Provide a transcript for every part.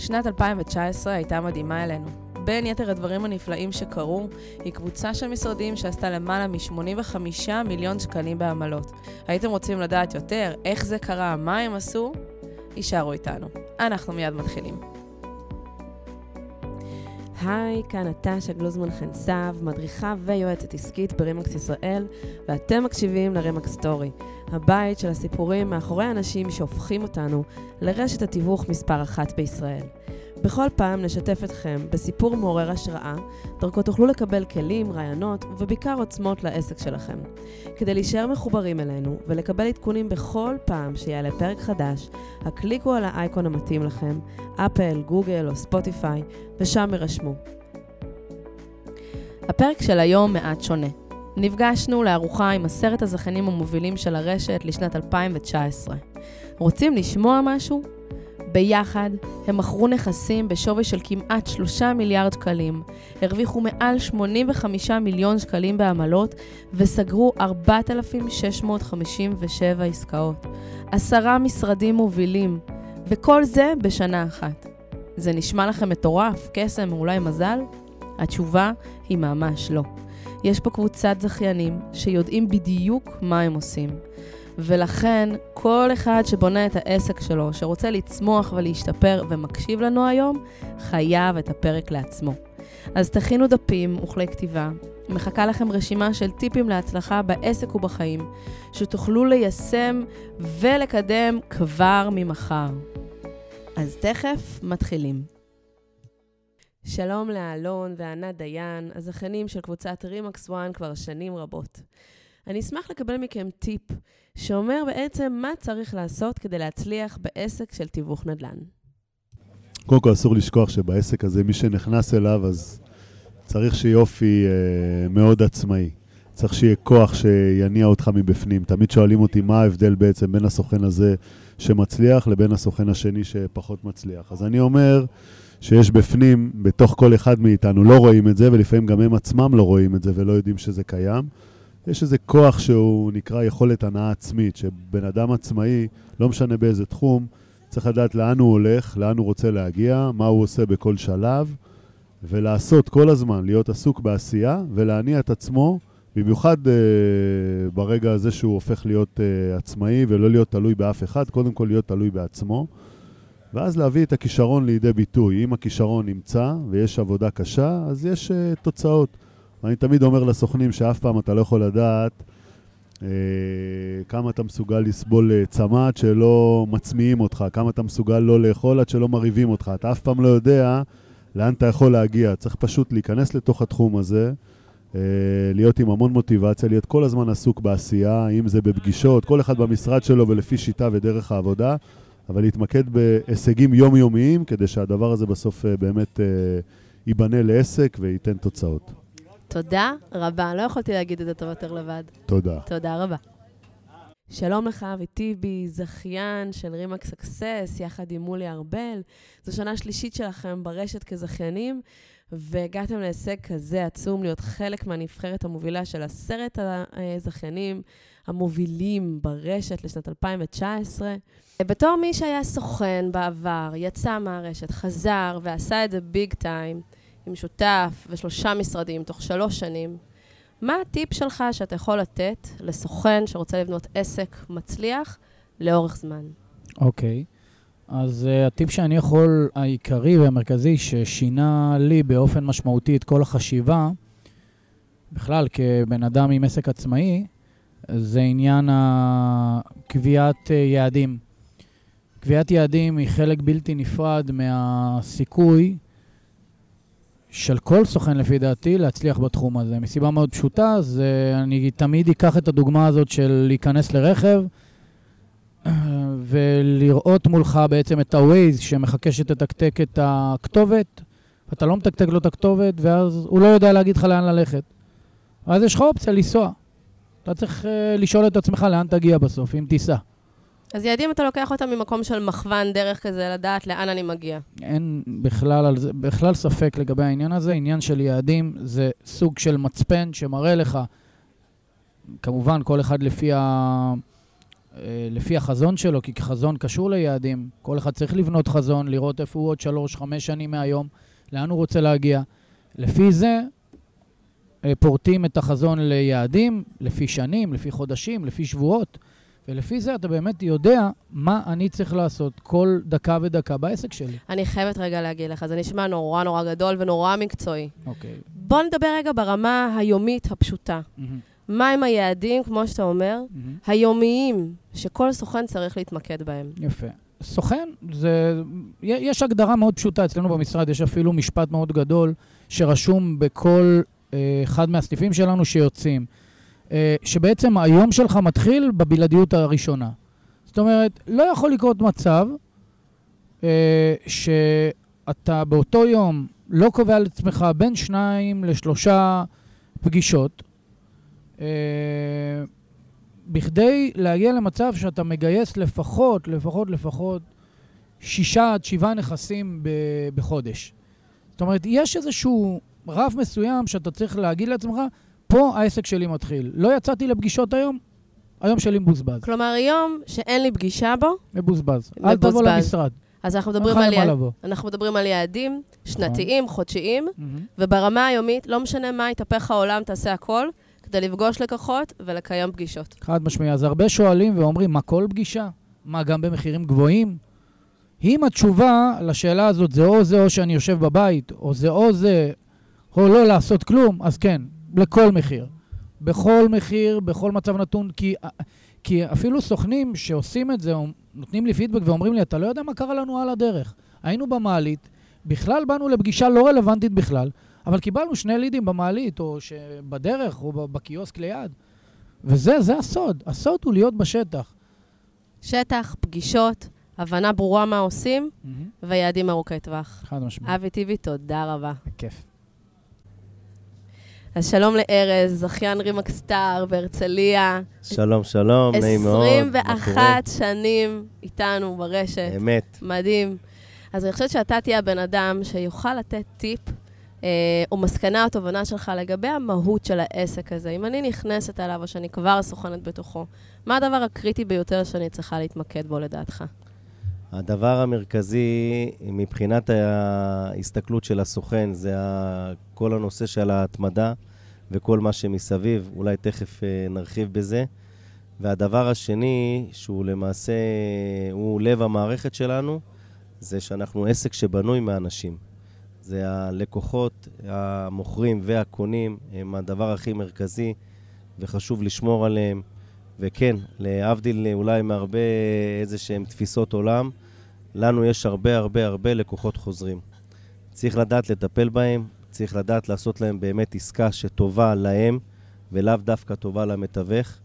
שנת 2019 הייתה מדהימה אלינו. בין יתר הדברים הנפלאים שקרו, היא קבוצה של משרדים שעשתה למעלה מ-85 מיליון שקלים בעמלות. הייתם רוצים לדעת יותר איך זה קרה, מה הם עשו? יישארו איתנו. אנחנו מיד מתחילים. היי, כאן נטשה גלוזמן חן סב, מדריכה ויועצת עסקית ברימקס ישראל, ואתם מקשיבים לרימקס סטורי, הבית של הסיפורים מאחורי האנשים שהופכים אותנו לרשת התיווך מספר אחת בישראל. בכל פעם נשתף אתכם בסיפור מעורר השראה, דרכו תוכלו לקבל כלים, רעיונות ובעיקר עוצמות לעסק שלכם. כדי להישאר מחוברים אלינו ולקבל עדכונים בכל פעם שיעלה פרק חדש, הקליקו על האייקון המתאים לכם, אפל, גוגל או ספוטיפיי, ושם הרשמו. הפרק של היום מעט שונה. נפגשנו לארוחה עם עשרת הזכיינים המובילים של הרשת לשנת 2019. רוצים לשמוע משהו? ביחד הם מכרו נכסים בשווי של כמעט 3 מיליארד שקלים, הרוויחו מעל 85 מיליון שקלים בעמלות וסגרו 4,657 עסקאות. עשרה משרדים מובילים, וכל זה בשנה אחת. זה נשמע לכם מטורף, קסם, אולי מזל? התשובה היא ממש לא. יש פה קבוצת זכיינים שיודעים בדיוק מה הם עושים. ולכן, כל אחד שבונה את העסק שלו, שרוצה לצמוח ולהשתפר ומקשיב לנו היום, חייב את הפרק לעצמו. אז תכינו דפים וכלי כתיבה. מחכה לכם רשימה של טיפים להצלחה בעסק ובחיים, שתוכלו ליישם ולקדם כבר ממחר. אז תכף מתחילים. שלום לאלון וענת דיין, הזכיינים של קבוצת רימקס 1 כבר שנים רבות. אני אשמח לקבל מכם טיפ שאומר בעצם מה צריך לעשות כדי להצליח בעסק של תיווך נדל"ן. קודם כל אסור לשכוח שבעסק הזה, מי שנכנס אליו, אז צריך שיהיה אופי אה, מאוד עצמאי. צריך שיהיה כוח שיניע אותך מבפנים. תמיד שואלים אותי מה ההבדל בעצם בין הסוכן הזה שמצליח לבין הסוכן השני שפחות מצליח. אז אני אומר שיש בפנים, בתוך כל אחד מאיתנו, לא רואים את זה, ולפעמים גם הם עצמם לא רואים את זה ולא יודעים שזה קיים. יש איזה כוח שהוא נקרא יכולת הנאה עצמית, שבן אדם עצמאי, לא משנה באיזה תחום, צריך לדעת לאן הוא הולך, לאן הוא רוצה להגיע, מה הוא עושה בכל שלב, ולעשות כל הזמן, להיות עסוק בעשייה ולהניע את עצמו, במיוחד uh, ברגע הזה שהוא הופך להיות uh, עצמאי ולא להיות תלוי באף אחד, קודם כל להיות תלוי בעצמו, ואז להביא את הכישרון לידי ביטוי. אם הכישרון נמצא ויש עבודה קשה, אז יש uh, תוצאות. ואני תמיד אומר לסוכנים שאף פעם אתה לא יכול לדעת אה, כמה אתה מסוגל לסבול אה, צמא שלא מצמיעים אותך, כמה אתה מסוגל לא לאכול עד שלא מרהיבים אותך. אתה אף פעם לא יודע לאן אתה יכול להגיע. צריך פשוט להיכנס לתוך התחום הזה, אה, להיות עם המון מוטיבציה, להיות כל הזמן עסוק בעשייה, אם זה בפגישות, כל אחד במשרד שלו ולפי שיטה ודרך העבודה, אבל להתמקד בהישגים יומיומיים כדי שהדבר הזה בסוף אה, באמת ייבנה לעסק וייתן תוצאות. תודה רבה. לא יכולתי להגיד את זה טוב יותר לבד. תודה. תודה רבה. שלום לך, אבי טיבי, זכיין של רימק סקסס, יחד עם מולי ארבל. זו שנה שלישית שלכם ברשת כזכיינים, והגעתם להישג כזה עצום, להיות חלק מהנבחרת המובילה של עשרת הזכיינים המובילים ברשת לשנת 2019. בתור מי שהיה סוכן בעבר, יצא מהרשת, חזר ועשה את זה ביג טיים, עם שותף ושלושה משרדים תוך שלוש שנים, מה הטיפ שלך שאתה יכול לתת לסוכן שרוצה לבנות עסק מצליח לאורך זמן? אוקיי. Okay. אז uh, הטיפ שאני יכול, העיקרי והמרכזי, ששינה לי באופן משמעותי את כל החשיבה, בכלל, כבן אדם עם עסק עצמאי, זה עניין קביעת uh, יעדים. קביעת יעדים היא חלק בלתי נפרד מהסיכוי של כל סוכן, לפי דעתי, להצליח בתחום הזה. מסיבה מאוד פשוטה, זה אני תמיד אקח את הדוגמה הזאת של להיכנס לרכב ולראות מולך בעצם את ה-Waze שמחכה שתתקתק את הכתובת, ואתה לא מתקתק לו את הכתובת, ואז הוא לא יודע להגיד לך לאן ללכת. אז יש לך אופציה לנסוע. אתה צריך uh, לשאול את עצמך לאן תגיע בסוף, אם תיסע. אז יעדים אתה לוקח אותם ממקום של מכוון דרך כזה, לדעת לאן אני מגיע. אין בכלל, על זה, בכלל ספק לגבי העניין הזה. עניין של יעדים זה סוג של מצפן שמראה לך, כמובן, כל אחד לפי אה, לפי החזון שלו, כי חזון קשור ליעדים. כל אחד צריך לבנות חזון, לראות איפה הוא עוד שלוש, חמש שנים מהיום, לאן הוא רוצה להגיע. לפי זה אה, פורטים את החזון ליעדים, לפי שנים, לפי חודשים, לפי שבועות, ולפי זה אתה באמת יודע מה אני צריך לעשות כל דקה ודקה בעסק שלי. אני חייבת רגע להגיד לך, זה נשמע נורא נורא גדול ונורא מקצועי. אוקיי. בוא נדבר רגע ברמה היומית הפשוטה. מהמם, מהם היעדים, כמו שאתה אומר, מהמם. היומיים, שכל סוכן צריך להתמקד בהם? יפה. סוכן, זה... יש הגדרה מאוד פשוטה אצלנו במשרד, יש אפילו משפט מאוד גדול שרשום בכל אה, אחד מהסניפים שלנו שיוצאים, שבעצם היום שלך מתחיל בבלעדיות הראשונה. זאת אומרת, לא יכול לקרות מצב אה, שאתה באותו יום לא קובע לעצמך בין שניים לשלושה פגישות, אה, בכדי להגיע למצב שאתה מגייס לפחות, לפחות, לפחות שישה עד שבעה נכסים בחודש. זאת אומרת, יש איזשהו רף מסוים שאתה צריך להגיד לעצמך, פה העסק שלי מתחיל. לא יצאתי לפגישות היום, היום שלי מבוזבז. כלומר, יום שאין לי פגישה בו, מבוזבז. אל תבוא מבוזבז. למשרד. אז אנחנו מדברים על, יעד... אנחנו מדברים על יעדים שנתיים, חודשיים, מהמם. וברמה היומית, לא משנה מה יתהפך העולם, תעשה הכל כדי לפגוש לקוחות ולקיים פגישות. חד משמעי. אז הרבה שואלים ואומרים, מה כל פגישה? מה, גם במחירים גבוהים? אם התשובה לשאלה הזאת זה או זה או שאני יושב בבית, או זה או זה, או לא לעשות כלום, אז כן, לכל מחיר. בכל מחיר, בכל מצב נתון, כי, כי אפילו סוכנים שעושים את זה, נותנים לי פידבק ואומרים לי, אתה לא יודע מה קרה לנו על הדרך. היינו במעלית, בכלל באנו לפגישה לא רלוונטית בכלל, אבל קיבלנו שני לידים במעלית, או שבדרך, או בקיוסק ליד. וזה, זה הסוד. הסוד הוא להיות בשטח. שטח, פגישות, הבנה ברורה מה עושים, ויעדים ארוכי טווח. חד משמעית. אבי טיבי, תודה רבה. בכיף. אז שלום לארז, זכיין רימקס סטאר בהרצליה. שלום, שלום, נעים מאוד. מה קורה? 21 שנים איתנו ברשת. אמת. מדהים. אז אני חושבת שאתה תהיה הבן אדם שיוכל לתת טיפ אה, או מסקנה או תובנה שלך לגבי המהות של העסק הזה. אם אני נכנסת אליו או שאני כבר סוכנת בתוכו, מה הדבר הקריטי ביותר שאני צריכה להתמקד בו לדעתך? הדבר המרכזי מבחינת ההסתכלות של הסוכן זה כל הנושא של ההתמדה וכל מה שמסביב, אולי תכף אה, נרחיב בזה. והדבר השני, שהוא למעשה, הוא לב המערכת שלנו, זה שאנחנו עסק שבנוי מאנשים. זה הלקוחות, המוכרים והקונים, הם הדבר הכי מרכזי, וחשוב לשמור עליהם. וכן, להבדיל אולי מהרבה איזה שהם תפיסות עולם, לנו יש הרבה הרבה הרבה לקוחות חוזרים. צריך לדעת לטפל בהם, צריך לדעת לעשות להם באמת עסקה שטובה להם, ולאו דווקא טובה למתווך.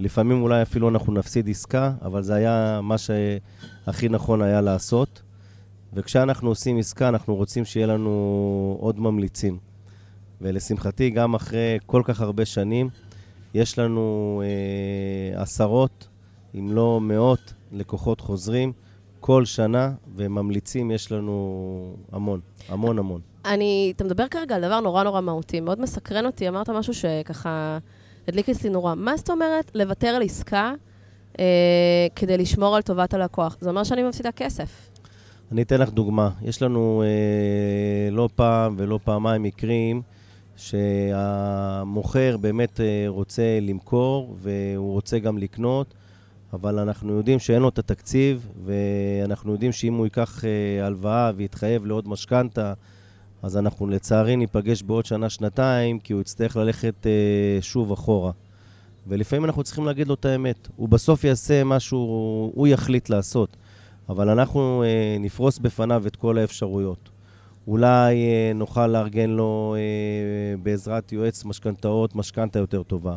לפעמים אולי אפילו אנחנו נפסיד עסקה, אבל זה היה מה שהכי נכון היה לעשות. וכשאנחנו עושים עסקה, אנחנו רוצים שיהיה לנו עוד ממליצים. ולשמחתי, גם אחרי כל כך הרבה שנים, יש לנו אה, עשרות, אם לא מאות, לקוחות חוזרים כל שנה, וממליצים יש לנו המון, המון המון. אני, אתה מדבר כרגע על דבר נורא נורא מהותי, מאוד מסקרן אותי, אמרת משהו שככה הדליק אצלי נורא. מה זאת אומרת לוותר על עסקה אה, כדי לשמור על טובת הלקוח? זה אומר שאני מפסידה כסף. אני אתן לך דוגמה. יש לנו אה, לא פעם ולא פעמיים מקרים שהמוכר באמת אה, רוצה למכור והוא רוצה גם לקנות, אבל אנחנו יודעים שאין לו את התקציב, ואנחנו יודעים שאם הוא ייקח אה, הלוואה ויתחייב לעוד משכנתה, אז אנחנו לצערי ניפגש בעוד שנה-שנתיים, כי הוא יצטרך ללכת אה, שוב אחורה. ולפעמים אנחנו צריכים להגיד לו את האמת. הוא בסוף יעשה מה שהוא יחליט לעשות. אבל אנחנו נפרוס בפניו את כל האפשרויות. אולי אה, נוכל לארגן לו אה, בעזרת יועץ משכנתאות משכנתה יותר טובה.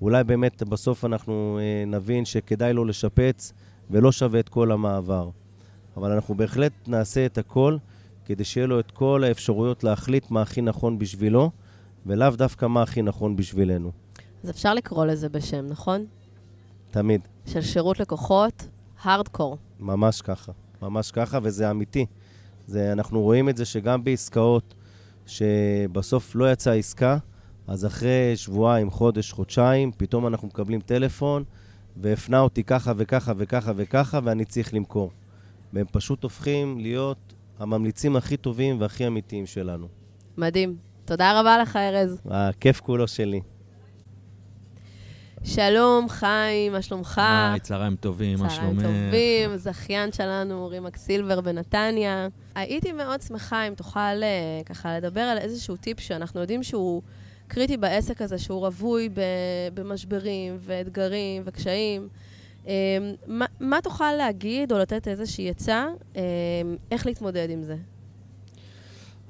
אולי באמת בסוף אנחנו אה, נבין שכדאי לו לשפץ ולא שווה את כל המעבר. אבל אנחנו בהחלט נעשה את הכל כדי שיהיה לו את כל האפשרויות להחליט מה הכי נכון בשבילו, ולאו דווקא מה הכי נכון בשבילנו. אז אפשר לקרוא לזה בשם, נכון? תמיד. של שירות לקוחות, הארדקור. ממש ככה, ממש ככה, וזה אמיתי. זה, אנחנו רואים את זה שגם בעסקאות שבסוף לא יצאה עסקה, אז אחרי שבועיים, חודש, חודשיים, פתאום אנחנו מקבלים טלפון והפנה אותי ככה וככה וככה וככה, ואני צריך למכור. והם פשוט הופכים להיות הממליצים הכי טובים והכי אמיתיים שלנו. מדהים. תודה רבה לך, ארז. הכיף כולו שלי. שלום, חיים, מה שלומך? היי, צהריים טובים, מה שלומך? צהריים טובים, זכיין שלנו, רימק סילבר בנתניה. הייתי מאוד שמחה אם תוכל אה, ככה לדבר על איזשהו טיפ שאנחנו יודעים שהוא קריטי בעסק הזה, שהוא רווי במשברים ואתגרים וקשיים. אה, מה, מה תוכל להגיד או לתת איזושהי עצה אה, איך להתמודד עם זה?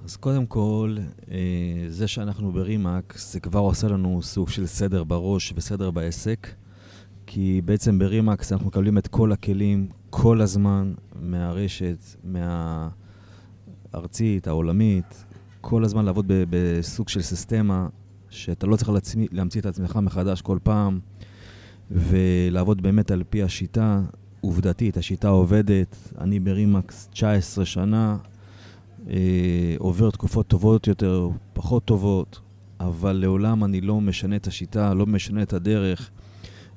אז קודם כל, אה, זה שאנחנו ב RE/MAX, זה כבר עושה לנו סוג של סדר בראש וסדר בעסק, כי בעצם ב RE/MAX אנחנו מקבלים את כל הכלים כל הזמן מהרשת, מהארצית, העולמית, כל הזמן לעבוד בסוג של סיסטמה, שאתה לא צריך להמציא את עצמך מחדש כל פעם, ולעבוד באמת על פי השיטה. עובדתית, השיטה עובדת. אני ברימאקס 19 שנה, אה, עובר תקופות טובות יותר, פחות טובות, אבל לעולם אני לא משנה את השיטה, לא משנה את הדרך,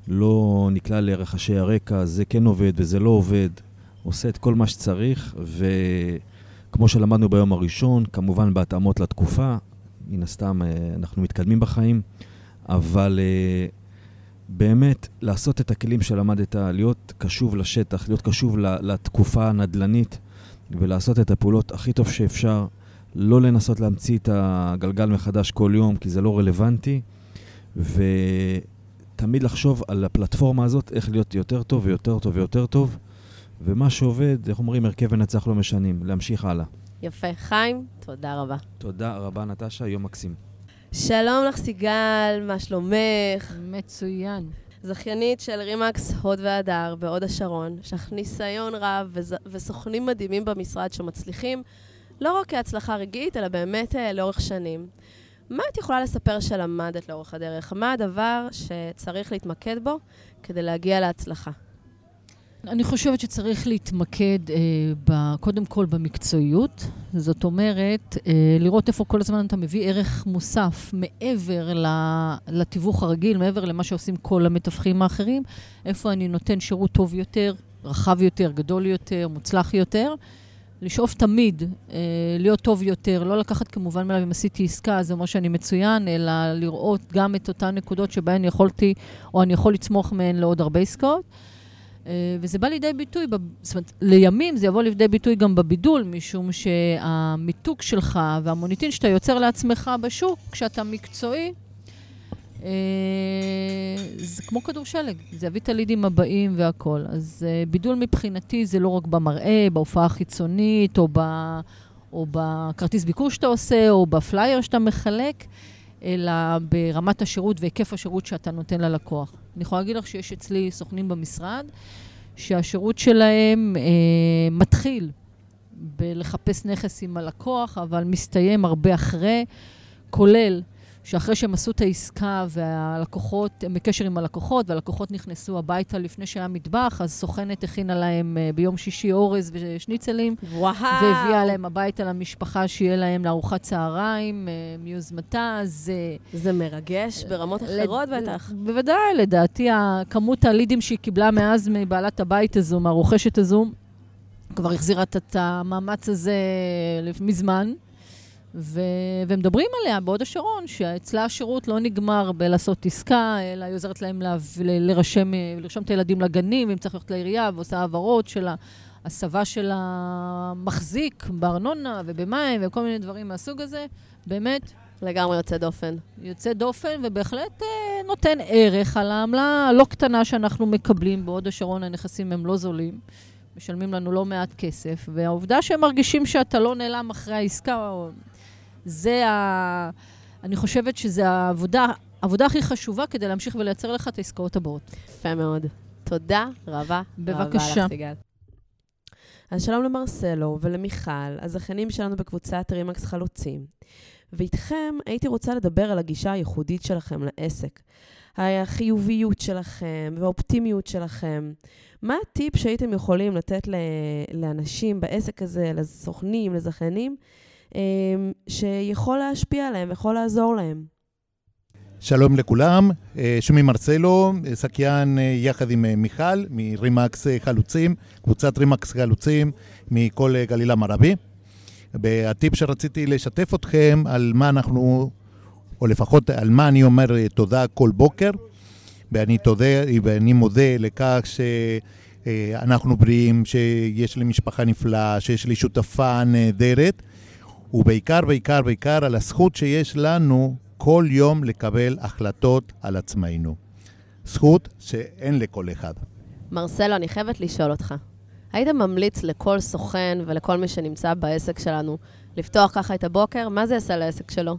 לא נקלע לרחשי הרקע, זה כן עובד וזה לא עובד. עושה את כל מה שצריך, וכמו שלמדנו ביום הראשון, כמובן בהתאמות לתקופה, מן הסתם אה, אנחנו מתקדמים בחיים, אבל אה, באמת לעשות את הכלים שלמדת, להיות קשוב לשטח, להיות קשוב לתקופה הנדל"נית. ולעשות את הפעולות הכי טוב שאפשר, לא לנסות להמציא את הגלגל מחדש כל יום, כי זה לא רלוונטי, ותמיד לחשוב על הפלטפורמה הזאת, איך להיות יותר טוב ויותר טוב ויותר טוב, ומה שעובד, איך אומרים, הרכב ונצח לא משנים, להמשיך הלאה. יפה. חיים, תודה רבה. תודה רבה, נטשה, יום מקסים. שלום לך, סיגל, מה שלומך? מצוין. זכיינית של רימקס הוד והדר בהוד השרון, יש לך ניסיון רב וז... וסוכנים מדהימים במשרד שמצליחים לא רק כהצלחה רגעית, אלא באמת אה, לאורך שנים. מה את יכולה לספר שלמדת לאורך הדרך? מה הדבר שצריך להתמקד בו כדי להגיע להצלחה? אני חושבת שצריך להתמקד אה, ב, קודם כל במקצועיות. זאת אומרת, אה, לראות איפה כל הזמן אתה מביא ערך מוסף מעבר לתיווך הרגיל, מעבר למה שעושים כל המתווכים האחרים, איפה אני נותן שירות טוב יותר, רחב יותר, גדול יותר, מוצלח יותר. לשאוף תמיד אה, להיות טוב יותר, לא לקחת כמובן מאליו אם עשיתי עסקה, זה אומר שאני מצוין, אלא לראות גם את אותן נקודות שבהן יכולתי, או אני יכול לצמוח מהן לעוד הרבה עסקאות. אה, וזה בא לידי ביטוי, זאת אומרת, לימים זה יבוא לידי ביטוי גם בבידול, משום שהמיתוג שלך והמוניטין שאתה יוצר לעצמך בשוק, כשאתה מקצועי, אה, זה כמו כדור שלג, זה יביא את הלידים הבאים והכול. אז אה, בידול מבחינתי זה לא רק במראה, בהופעה החיצונית, או, ב, או בכרטיס ביקור שאתה עושה, או בפלייר שאתה מחלק, אלא ברמת השירות והיקף השירות שאתה נותן ללקוח. אני יכולה להגיד לך שיש אצלי סוכנים במשרד, שהשירות שלהם אה, מתחיל בלחפש נכס עם הלקוח, אבל מסתיים הרבה אחרי, כולל שאחרי שהם עשו את העסקה והלקוחות, הם בקשר עם הלקוחות, והלקוחות נכנסו הביתה לפני שהיה מטבח, אז סוכנת הכינה להם uh, ביום שישי אורז ושניצלים. וואו. והביאה להם הביתה למשפחה שיהיה להם לארוחת צהריים uh, מיוזמתה, אז... Uh, זה מרגש ברמות אחרות לד... בטח. בוודאי, לדעתי, כמות הלידים שהיא קיבלה מאז מבעלת הבית הזו, מהרוכשת הזו, כבר החזירה את המאמץ הזה מזמן. ו... ומדברים עליה בהוד השרון, שאצלה השירות לא נגמר בלעשות עסקה, אלא היא עוזרת להם לה... לרשם, לרשום את הילדים לגנים, ואם צריך ללכת לעירייה, ועושה העברות של ההסבה של המחזיק בארנונה ובמים וכל מיני דברים מהסוג הזה. באמת. לגמרי יוצא דופן. יוצא דופן, ובהחלט אה, נותן ערך על העמלה הלא קטנה שאנחנו מקבלים בהוד השרון, הנכסים הם לא זולים. משלמים לנו לא מעט כסף, והעובדה שהם מרגישים שאתה לא נעלם אחרי העסקה, זה ה... אני חושבת שזו העבודה, העבודה הכי חשובה כדי להמשיך ולייצר לך את העסקאות הבאות. יפה מאוד. תודה רבה. בבקשה. רבה לך, סיגל. אז שלום למרסלו ולמיכל, הזכיינים שלנו בקבוצת רימקס חלוצים. ואיתכם הייתי רוצה לדבר על הגישה הייחודית שלכם לעסק. החיוביות שלכם והאופטימיות שלכם. מה הטיפ שהייתם יכולים לתת לאנשים בעסק הזה, לסוכנים, לזכיינים, שיכול להשפיע עליהם ויכול לעזור להם. שלום לכולם, אה, שמי מרסלו, זכיין אה, יחד עם אה, מיכל מרימקס חלוצים, קבוצת רימקס חלוצים מכל גליל המערבי. והטיפ שרציתי לשתף אתכם על מה אנחנו, או לפחות על מה אני אומר תודה כל בוקר, ואני תודה ואני מודה לכך שאנחנו בריאים, שיש לי משפחה נפלאה, שיש לי שותפה נהדרת, ובעיקר, בעיקר, בעיקר על הזכות שיש לנו כל יום לקבל החלטות על עצמנו. זכות שאין לכל אחד. מרסלו, אני חייבת לשאול אותך. היית ממליץ לכל סוכן ולכל מי שנמצא בעסק שלנו לפתוח ככה את הבוקר? מה זה יעשה לעסק שלו?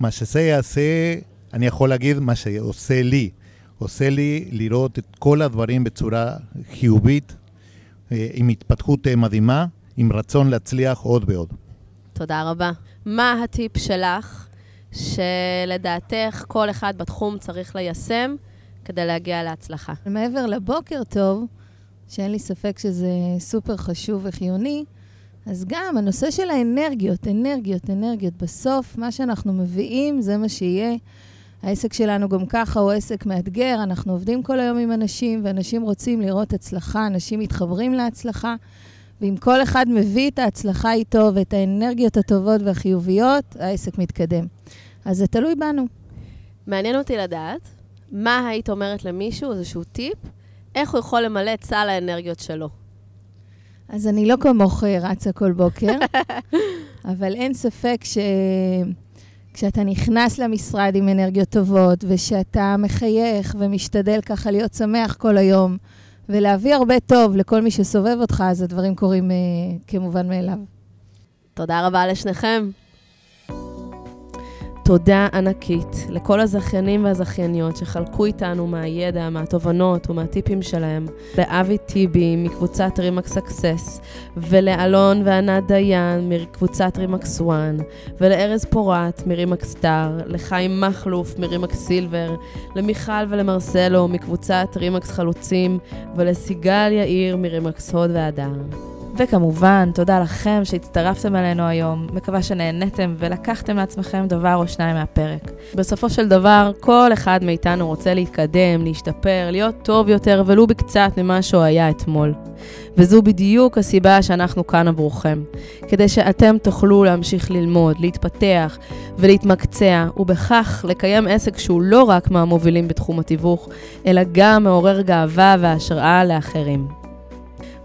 מה שזה יעשה, אני יכול להגיד מה שעושה לי. עושה לי לראות את כל הדברים בצורה חיובית, אה, עם התפתחות אה, מדהימה, עם רצון להצליח עוד ועוד. תודה רבה. מה הטיפ שלך שלדעתך כל אחד בתחום צריך ליישם כדי להגיע להצלחה? מעבר לבוקר טוב, שאין לי ספק שזה סופר חשוב וחיוני, אז גם הנושא של האנרגיות, אנרגיות, אנרגיות. בסוף, מה שאנחנו מביאים זה מה שיהיה. העסק שלנו גם ככה הוא עסק מאתגר, אנחנו עובדים כל היום עם אנשים, ואנשים רוצים לראות הצלחה, אנשים מתחברים להצלחה. ואם כל אחד מביא את ההצלחה איתו ואת האנרגיות הטובות והחיוביות, העסק מתקדם. אז זה תלוי בנו. מעניין אותי לדעת, מה היית אומרת למישהו, איזשהו טיפ, איך הוא יכול למלא את סל האנרגיות שלו? אז אני לא כמוך רצה כל בוקר, אבל אין ספק ש... כשאתה נכנס למשרד עם אנרגיות טובות, ושאתה מחייך ומשתדל ככה להיות שמח כל היום, ולהביא הרבה טוב לכל מי שסובב אותך, אז הדברים קורים אה, כמובן מאליו. תודה רבה לשניכם. תודה ענקית לכל הזכיינים והזכייניות שחלקו איתנו מהידע, מהתובנות ומהטיפים שלהם, לאבי טיבי מקבוצת RE/MAX Success, ולאלון וענת דיין מקבוצת RE/MAX One, ולארז פורט מ RE/MAX Star, לחיים מכלוף מ RE/MAX Silver, למיכל ולמרסלו מקבוצת רימקס חלוצים, ולסיגל יאיר מרימקס הוד והדר. וכמובן, תודה לכם שהצטרפתם אלינו היום. מקווה שנהניתם ולקחתם לעצמכם דבר או שניים מהפרק. בסופו של דבר, כל אחד מאיתנו רוצה להתקדם, להשתפר, להיות טוב יותר, ולו בקצת ממה שהוא היה אתמול. וזו בדיוק הסיבה שאנחנו כאן עבורכם. כדי שאתם תוכלו להמשיך ללמוד, להתפתח ולהתמקצע, ובכך לקיים עסק שהוא לא רק מהמובילים בתחום התיווך, אלא גם מעורר גאווה והשראה לאחרים.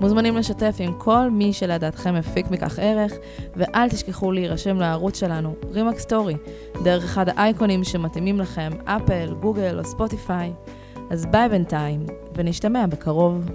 מוזמנים לשתף עם כל מי שלדעתכם הפיק מכך ערך, ואל תשכחו להירשם לערוץ שלנו, RE/MAX Story, דרך אחד האייקונים שמתאימים לכם, אפל, גוגל או ספוטיפיי. אז ביי בינתיים, ונשתמע בקרוב.